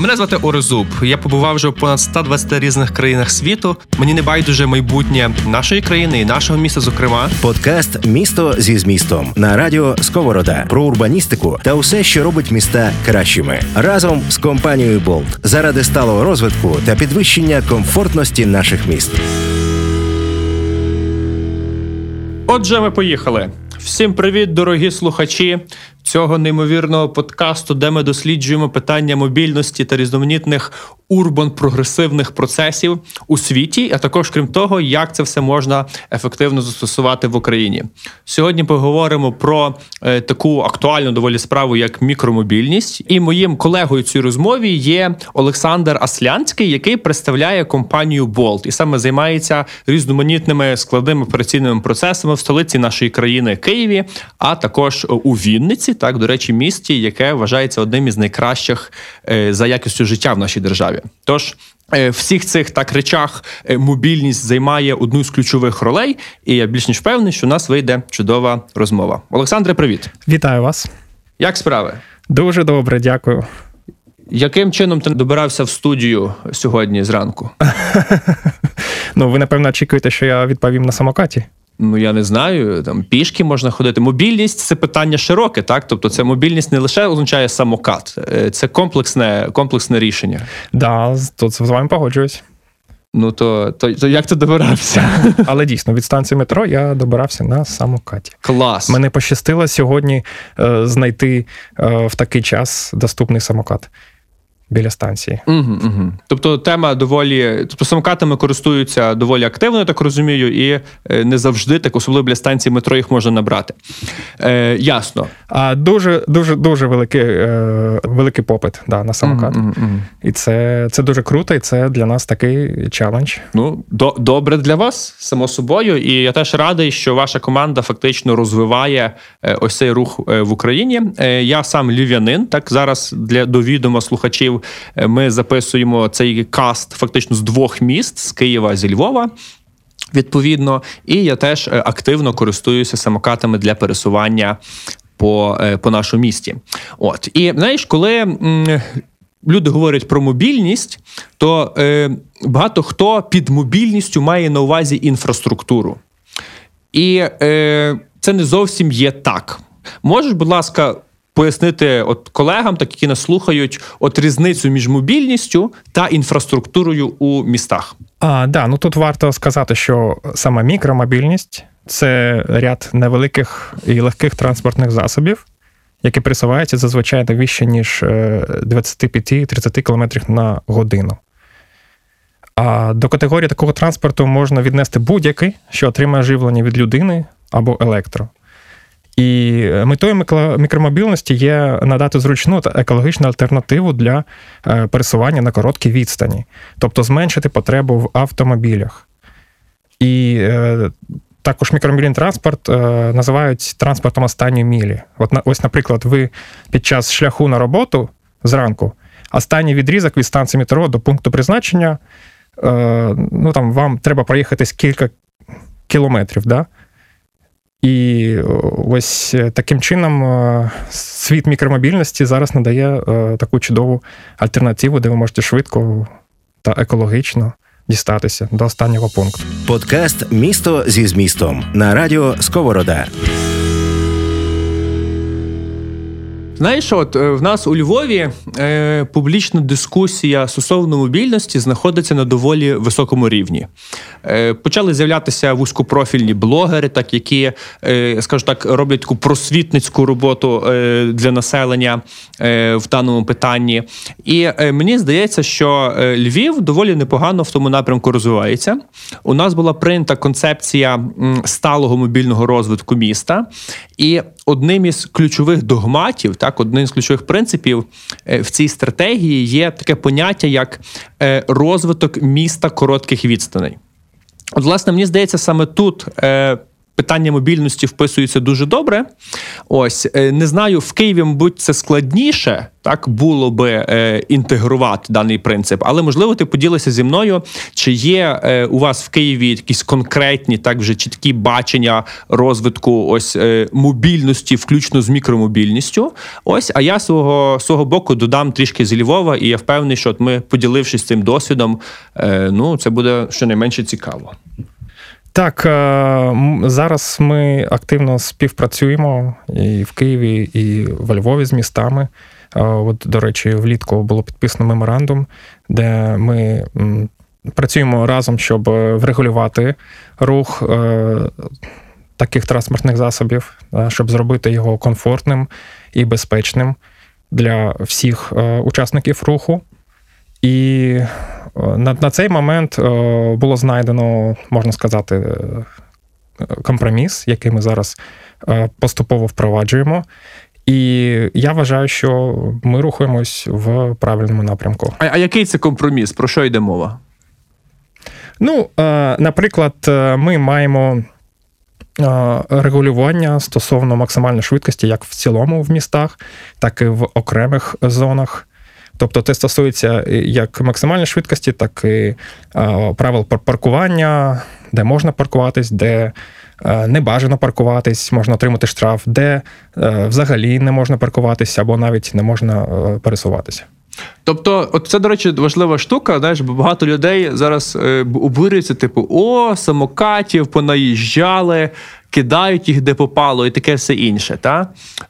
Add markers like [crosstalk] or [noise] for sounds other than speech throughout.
Мене звати Орезуб. Я побував вже в понад 120 різних країнах світу. Мені не байдуже майбутнє нашої країни і нашого міста. Зокрема, подкаст Місто зі змістом на радіо Сковорода про урбаністику та усе, що робить міста кращими, разом з компанією Болт заради сталого розвитку та підвищення комфортності наших міст. Отже, ми поїхали. Всім привіт, дорогі слухачі цього неймовірного подкасту, де ми досліджуємо питання мобільності та різноманітних урбан-прогресивних процесів у світі, а також крім того, як це все можна ефективно застосувати в Україні. Сьогодні поговоримо про е, таку актуальну доволі справу, як мікромобільність. І моїм колегою цій розмові є Олександр Аслянський, який представляє компанію Bolt і саме займається різноманітними складними операційними процесами в столиці нашої країни Києві, а також у Вінниці, так до речі, місті, яке вважається одним із найкращих е, за якістю життя в нашій державі. Тож е, всіх цих так речах е, мобільність займає одну з ключових ролей, і я більш ніж впевнений, що у нас вийде чудова розмова. Олександре, привіт, вітаю вас. Як справи? Дуже добре, дякую. Яким чином ти добирався в студію сьогодні зранку? [laughs] Ну, ви напевно очікуєте, що я відповім на самокаті. Ну я не знаю, там пішки можна ходити. Мобільність це питання широке, так тобто, це мобільність не лише означає самокат, е, це комплексне комплексне рішення. Да, тут з вами погоджуюсь. Ну то то, то як ти добирався? [laughs] Але дійсно від станції метро я добирався на самокаті. Клас. Мене пощастило сьогодні е, знайти е, в такий час доступний самокат біля станції. Угу, угу. Тобто тема доволі, тобто самокатами користуються доволі активно, я так розумію, і е, не завжди, так особливо для станції метро їх можна набрати. Е, Ясно. А дуже дуже дуже великий е, великий попит да, на самокат. Угу, угу. І це це дуже круто, і це для нас такий челендж. Ну, до, добре для вас, само собою. І я теж радий, що ваша команда фактично розвиває е, ось цей рух е, в Україні. Я сам львів'янин, так зараз для довідома слухачів. Е, ми записуємо цей каст фактично з двох міст з Києва зі Львова. Відповідно, і я теж е, активно користуюся самокатами для пересування по е, по нашому місті. От і знаєш, коли м, люди говорять про мобільність, то е, багато хто під мобільністю має на увазі інфраструктуру. І е, це не зовсім є так. Можеш, будь ласка, пояснити от колегам, так які нас слухають, от різницю між мобільністю та інфраструктурою у містах? А, да, ну тут варто сказати, що сама мікромобільність це ряд невеликих і легких транспортних засобів, які присуваються зазвичай не вище, ніж 25-30 е, км на годину. А до категорії такого транспорту можна віднести будь-який, що отримає живлення від людини або електро. І метою мікромобільності є надати зручну та екологічну альтернативу для е, пересування на короткій відстані, тобто зменшити потребу в автомобілях. І е, також мікромобільний транспорт е, називають транспортом останньої мілі. От ось, наприклад, ви під час шляху на роботу зранку, останній відрізок від станції метро до пункту призначення, ну там вам треба проїхатись кілька кілометрів. Да? І ось е, таким чином е, світ мікромобільності зараз надає е, таку чудову альтернативу, де ви можете швидко та екологічно дістатися до останнього пункту. Подкаст Місто зі змістом на радіо Сковорода. Знаєш, от е, в нас у Львові е, публічна дискусія стосовно мобільності знаходиться на доволі високому рівні. Е, Почали з'являтися вузькопрофільні блогери, так які, е, скажу так, роблять таку просвітницьку роботу е, для населення е, в даному питанні. І е, мені здається, що е, Львів доволі непогано в тому напрямку розвивається. У нас була прийнята концепція сталого мобільного розвитку міста, і одним із ключових догматів, так, одним з ключових принципів е, в цій стратегії є таке поняття, як е, розвиток міста коротких відстаней. От, власне, мені здається, саме тут. Питання мобільності вписуються дуже добре. Ось е, не знаю, в Києві, мабуть, це складніше. Так було би е, інтегрувати даний принцип, але можливо ти поділися зі мною, чи є е, у вас в Києві якісь конкретні, так вже чіткі бачення розвитку ось мобільності, включно з мікромобільністю. Ось, а я свого свого боку додам трішки зі Львова, і я впевнений, що от ми, поділившись цим досвідом, ну це буде щонайменше цікаво. Так, е, зараз ми активно співпрацюємо і в Києві, і в Львові з містами. Е, от, до речі, влітку було підписано меморандум, де ми працюємо разом, щоб врегулювати рух е, таких транспортних засобів, щоб зробити його комфортним і безпечним для всіх учасників руху. І на на цей момент було знайдено, можна сказати, компроміс, який ми зараз поступово впроваджуємо. І я вважаю, що ми рухаємось в правильному напрямку. А, а який це компроміс? Про що йде мова? Ну, наприклад, ми маємо регулювання стосовно максимальної швидкості, як в цілому в містах, так і в окремих зонах. Тобто це стосується як максимальної швидкості, так і правил паркування, де можна паркуватись, де не бажано паркуватись, можна отримати штраф, де взагалі не можна паркуватись або навіть не можна пересуватися. Тобто, от це, до речі, важлива штука, знаєш, бо багато людей зараз е, обурюються, типу, о, самокатів понаїжджали, кидають їх де попало, і таке все інше. Та?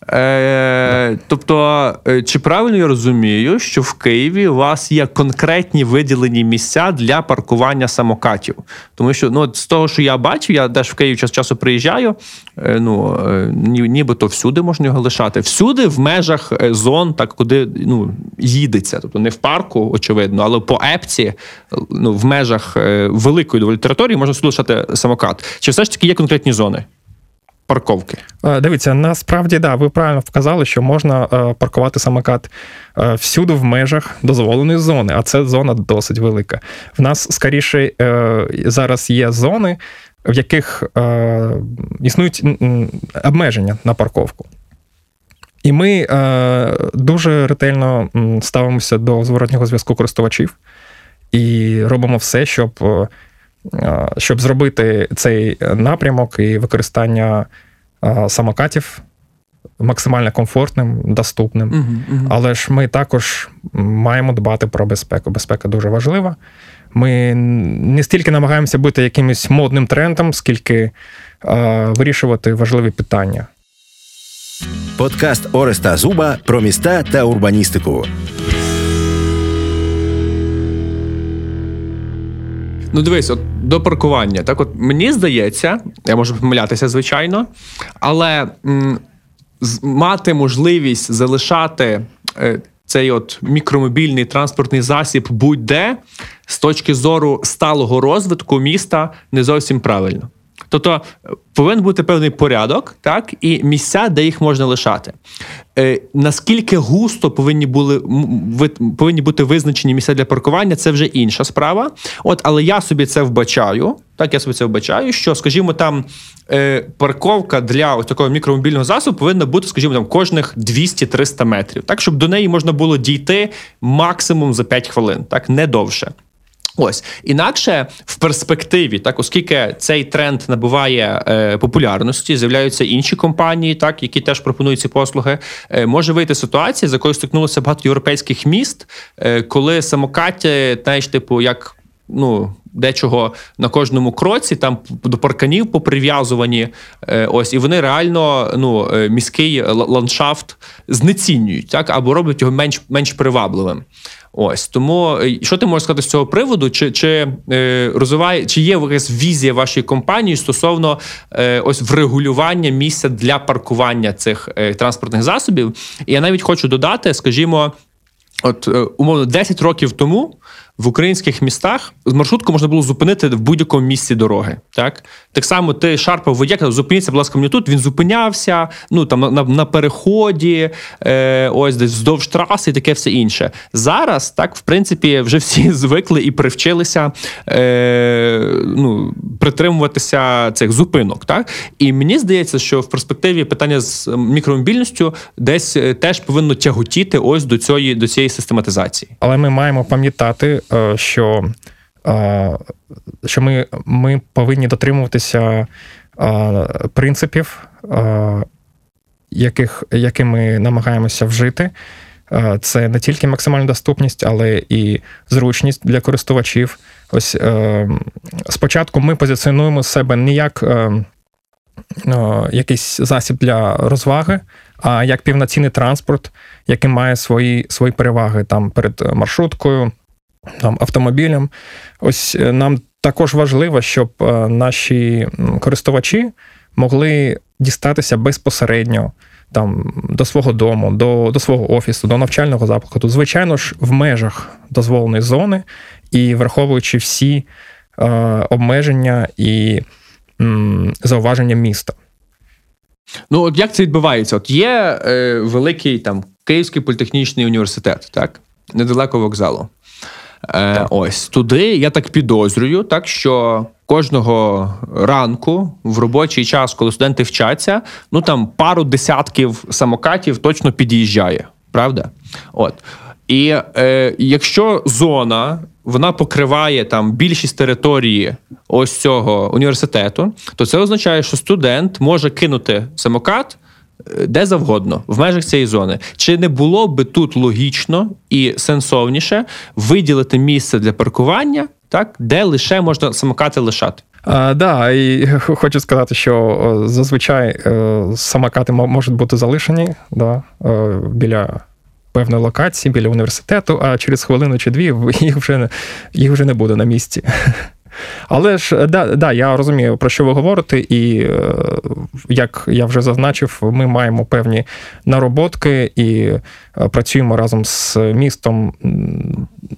Е, Тобто, е, чи правильно я розумію, що в Києві у вас є конкретні виділені місця для паркування самокатів? Тому що ну, з того, що я бачив, я теж в Київ час часу приїжджаю, е, ну, е, нібито всюди можна його лишати. Всюди в межах зон, так куди ну, їдеться. Тобто не в парку, очевидно, але по епці, ну, в межах великої доволі території можна сюди лишати самокат. Чи все ж таки є конкретні зони? Парковки? Е, дивіться, насправді да, ви правильно вказали, що можна е, паркувати самокат е, всюди в межах дозволеної зони, а це зона досить велика. В нас скоріше зараз є зони, в яких існують обмеження на парковку. І ми дуже ретельно ставимося до зворотнього зв'язку користувачів і робимо все, щоб щоб зробити цей напрямок і використання самокатів максимально комфортним, доступним. Uh-huh, uh-huh. Але ж ми також маємо дбати про безпеку. Безпека дуже важлива. Ми не стільки намагаємося бути якимось модним трендом, скільки вирішувати важливі питання. Подкаст Ореста Зуба про міста та урбаністику. Ну, дивись, от до паркування. Так, от мені здається, я можу помилятися, звичайно, але м, мати можливість залишати е, цей от мікромобільний транспортний засіб будь-де з точки зору сталого розвитку міста не зовсім правильно. Тобто повинен бути певний порядок, так і місця, де їх можна лишати. Е, Наскільки густо повинні були повинні бути визначені місця для паркування, це вже інша справа. От, але я собі це вбачаю. Так, я собі це вбачаю, що, скажімо, там е, парковка для ось такого мікромобільного засобу повинна бути, скажімо, там кожних 200-300 метрів, так щоб до неї можна було дійти максимум за 5 хвилин, так не довше. Ось інакше в перспективі, так оскільки цей тренд набуває е, популярності, з'являються інші компанії, так які теж пропонують ці послуги. Е, може вийти ситуація, з якою стикнулося багато європейських міст, е, коли самокаті, знаєш, типу, як ну. Дечого на кожному кроці, там до парканів поприв'язувані, е, ось і вони реально ну, е, міський ландшафт знецінюють, так або роблять його менш менш привабливим. Ось тому е, що ти можеш сказати з цього приводу? Чи чи е, розвиває, чи є якась візія вашої компанії стосовно е, ось врегулювання місця для паркування цих е, транспортних засобів? І я навіть хочу додати, скажімо, от е, умовно 10 років тому в українських містах маршрутку можна було зупинити в будь-якому місці дороги. Так так само ти шарпав водія, зупиніться, будь ласка, мені тут. Він зупинявся, ну там на на, переході, е, ось десь вздовж траси і таке все інше. Зараз так, в принципі, вже всі [laughs] звикли і привчилися е, ну, притримуватися цих зупинок. Так і мені здається, що в перспективі питання з мікромобільністю десь е, теж повинно тяготіти ось до цієї до цієї систематизації. Але ми маємо пам'ятати, що е, що ми ми повинні дотримуватися принципів, яких, які ми намагаємося вжити. Це не тільки максимальна доступність, але і зручність для користувачів. Ось спочатку ми позиціонуємо себе не як якийсь засіб для розваги, а як півноцінний транспорт, який має свої свої переваги там перед маршруткою, там автомобілем. Ось е, нам також важливо, щоб е, наші користувачі могли дістатися безпосередньо там до свого дому, до до свого офісу, до навчального закладу. Звичайно ж, в межах дозволеної зони і враховуючи всі е, обмеження і м, зауваження міста. Ну, от як це відбувається? От є е, великий там Київський політехнічний університет, так, недалеко вокзалу. Е, Ось туди я так підозрюю, так що кожного ранку в робочий час, коли студенти вчаться, ну там пару десятків самокатів точно під'їжджає, правда? От. І е, якщо зона вона покриває там більшість території ось цього університету, то це означає, що студент може кинути самокат. Е, де завгодно, в межах цієї зони, чи не було би тут логічно і сенсовніше виділити місце для паркування, так де лише можна самокати лишати? А, Да, і хочу сказати, що зазвичай е, самокати можуть бути залишені да, е, біля певної локації біля університету, а через хвилину чи дві їх вже їх вже не буде на місці. Але ж да, да, я розумію, про що ви говорите, і е, як я вже зазначив, ми маємо певні нароботки і е, працюємо разом з містом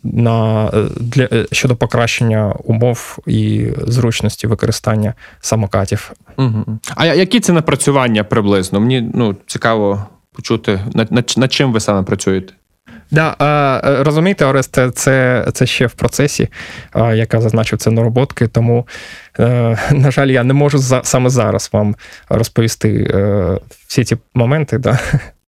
на, для, щодо покращення умов і зручності використання самокатів. Угу. А які це напрацювання приблизно? Мені ну, цікаво почути, над, над чим ви саме працюєте? Да, а, розумієте, Оресте, це це ще в процесі, яка зазначив це нароботки, тому, е, [laughs] на жаль, я не можу за, саме зараз вам розповісти е, всі ці моменти. Да.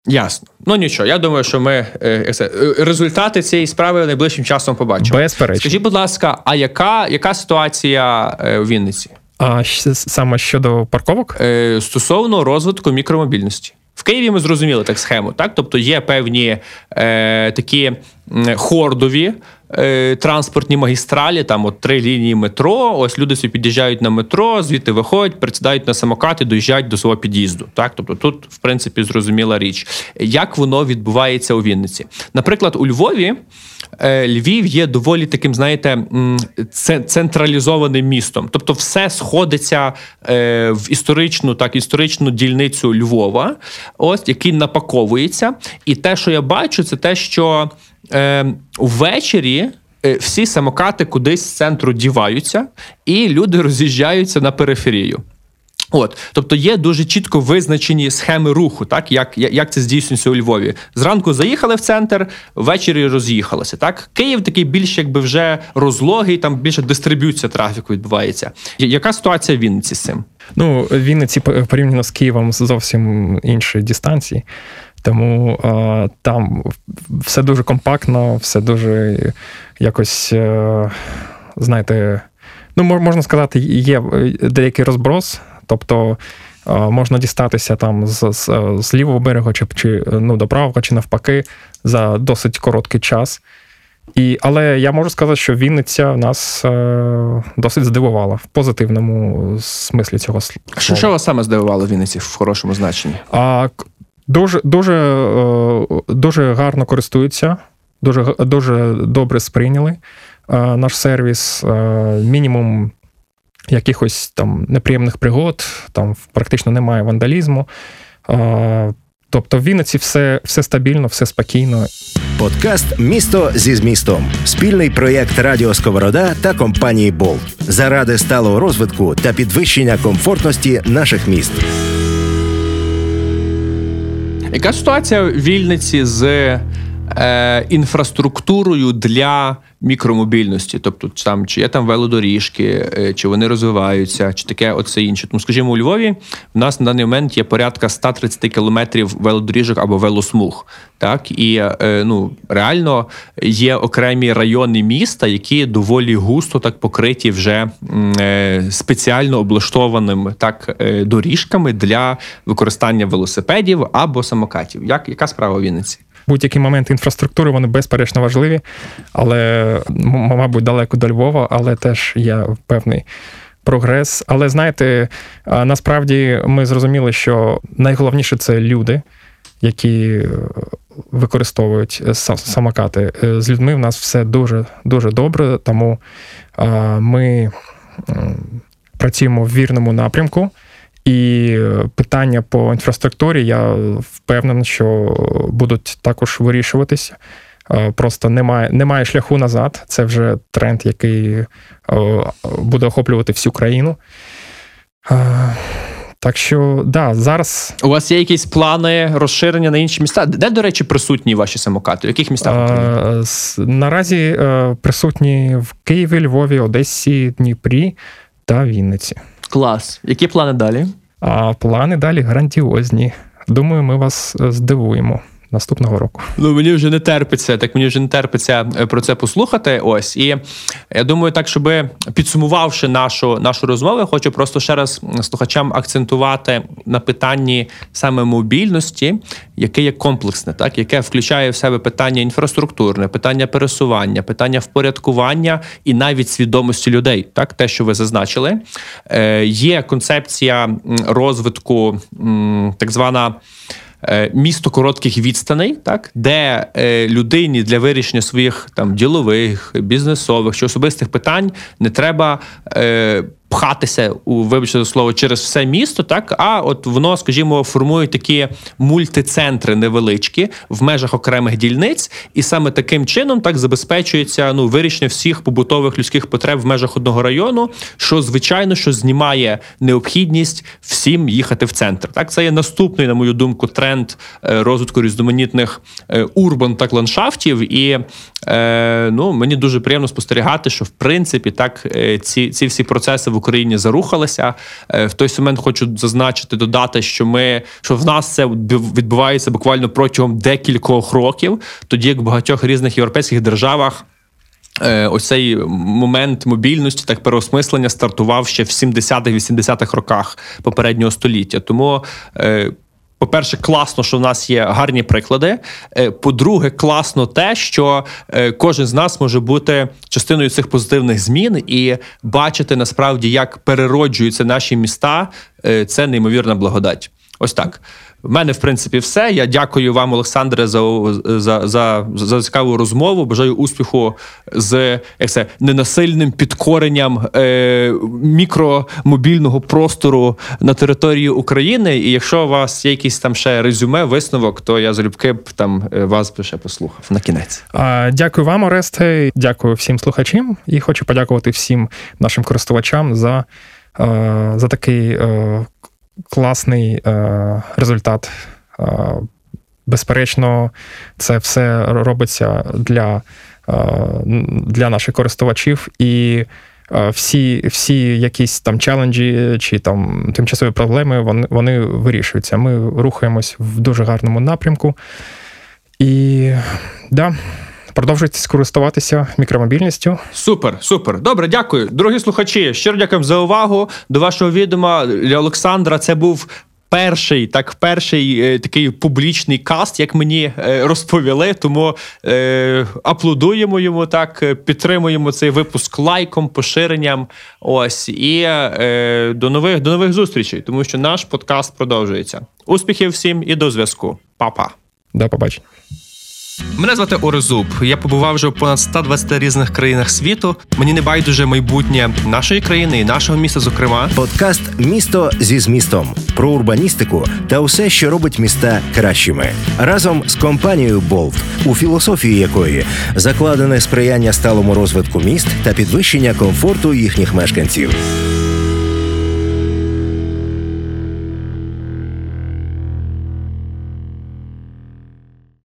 Ясно. Ну нічого. Я думаю, що ми е, результати цієї справи найближчим часом побачимо. Безперечно. Скажіть, будь ласка, а яка яка ситуація у Вінниці? А саме щодо парковок? Стосовно розвитку мікромобільності. В Києві ми зрозуміли так схему, так? Тобто є певні е, такі хордові е, транспортні магістралі, там от три лінії метро. Ось люди собі під'їжджають на метро, звідти виходять, присідають на самокати, доїжджають до свого під'їзду. Так, тобто тут, в принципі, зрозуміла річ, як воно відбувається у Вінниці. Наприклад, у Львові. Е, Львів є доволі таким, знаєте, централізованим містом. Тобто, все сходиться е, в історичну, так, історичну дільницю Львова, ось який напаковується. І те, що я бачу, це те, що е, ввечері. Всі самокати кудись з центру діваються, і люди роз'їжджаються на периферію. От, тобто є дуже чітко визначені схеми руху, так як як це здійснюється у Львові. Зранку заїхали в центр, ввечері роз'їхалися. Так, Київ такий більш якби вже розлогий, там більше дистриб'юція трафіку відбувається. Яка ситуація в Вінниці з цим? Ну, Вінниці порівняно з Києвом зовсім інші дистанції. Тому а, там все дуже компактно, все дуже якось, а, е, знаєте, ну можна сказати, є деякий розброс. Тобто можна дістатися там з з, з лівого берега, чи чи ну, до правого, чи навпаки, за досить короткий час. І, Але я можу сказати, що Вінниця нас е, досить здивувала в позитивному смислі цього слова. Що що вас саме здивувало в Вінниці в хорошому значенні? А, Дуже дуже, е, дуже гарно користуються, дуже дуже добре сприйняли е, наш сервіс. Е, мінімум якихось там неприємних пригод, там практично немає вандалізму. Тобто в Вінниці все, все стабільно, все спокійно. Подкаст Місто зі змістом спільний проєкт Радіо Сковорода та компанії Болт заради сталого розвитку та підвищення комфортності наших міст. Яка ситуація в Вільниці з е, інфраструктурою для мікромобільності? Тобто, там чи є там велодоріжки, е, чи вони розвиваються, чи таке оце інше. Тому, скажімо, у Львові в нас на даний момент є порядка 130 кілометрів велодоріжок або велосмуг. Так і е, ну реально є окремі райони міста, які доволі густо так покриті вже спеціально облаштованими так доріжками для використання велосипедів або самокатів. Як яка справа в Вінниці? Будь-які моменти інфраструктури вони безперечно важливі, але мабуть далеко до Львова, але теж є певний прогрес. Але знаєте, насправді ми зрозуміли, що найголовніше це люди, які е, використовують самокати. Е, З людьми в нас все дуже дуже добре, тому ми працюємо в вірному напрямку. І питання по інфраструктурі, я впевнений, що будуть також вирішуватися. Е, Просто немає, немає шляху назад. Це вже тренд, який е, буде охоплювати всю країну. Е, Так що, да, зараз У вас є якісь плани розширення на інші міста? Де, до речі, присутні ваші самокати? В яких містах? С- наразі присутні в Києві, Львові, Одесі, Дніпрі та Вінниці. Клас. Які плани далі? А плани далі грандіозні. Думаю, ми вас е, здивуємо наступного року. Ну мені вже не терпиться, так мені вже не терпиться е, про це послухати. Ось і я думаю, так щоб підсумувавши нашу нашу розмову, я хочу просто ще раз слухачам акцентувати на питанні саме мобільності, яке є комплексне, так яке включає в себе питання інфраструктурне, питання пересування, питання впорядкування і навіть свідомості людей. Так, те, що ви зазначили, е, є концепція розвитку, так звана місто коротких відстаней, так де е, людині для вирішення своїх там ділових, бізнесових чи особистих питань не треба. Пхатися у вибачте слово через все місто, так а от воно, скажімо, формує такі мультицентри невеличкі в межах окремих дільниць, і саме таким чином так забезпечується ну вирішення всіх побутових людських потреб в межах одного району, що звичайно що знімає необхідність всім їхати в центр. Так, це є наступний, на мою думку, тренд е, розвитку різноманітних е, урбан так ландшафтів. І е, ну мені дуже приємно спостерігати, що в принципі так ці, ці всі процеси в Україні зарухалися. Е, в той момент хочу зазначити, додати, що ми що в нас це відбувається буквально протягом декількох років, тоді як в багатьох різних європейських державах. Е, Ось цей момент мобільності, так переосмислення стартував ще в 70-х-80-х роках попереднього століття. Тому, е, по-перше, класно, що в нас є гарні приклади. Е, По-друге, класно те, що е, кожен з нас може бути частиною цих позитивних змін і бачити насправді, як перероджуються наші міста. Е, Це неймовірна благодать. Ось так. В мене, в принципі, все. Я дякую вам, Олександре, за за, за, за цікаву розмову. Бажаю успіху з як це, ненасильним підкоренням е, мікромобільного простору на території України. І якщо у вас є якісь там ще резюме, висновок, то я залюбки б там е, вас би ще послухав на кінець. Дякую вам, Оресте. Дякую всім слухачам і хочу подякувати всім нашим користувачам за, е, за такий е, класний е, результат. Е, Безперечно, це все робиться для, е, для наших користувачів і. е, Всі, всі якісь там челенджі чи там тимчасові проблеми вони, вони вирішуються. Ми рухаємось в дуже гарному напрямку. І да, продовжуйте користуватися мікромобільністю. Супер, супер. Добре, дякую. Дорогі слухачі, щиро дякую за увагу. До вашого відома для Олександра це був. Перший так, перший е, такий публічний каст, як мені е, розповіли. Тому е, аплодуємо йому так, е, підтримуємо цей випуск лайком, поширенням. Ось і е, до нових до нових зустрічей, тому що наш подкаст продовжується. Успіхів всім і до зв'язку. Па-па. До побачення. Мене звати Орезуб. Я побував вже в понад 120 різних країнах світу. Мені не байдуже майбутнє нашої країни і нашого міста. Зокрема, подкаст Місто зі змістом про урбаністику та усе, що робить міста кращими, разом з компанією Болт, у філософії якої закладене сприяння сталому розвитку міст та підвищення комфорту їхніх мешканців.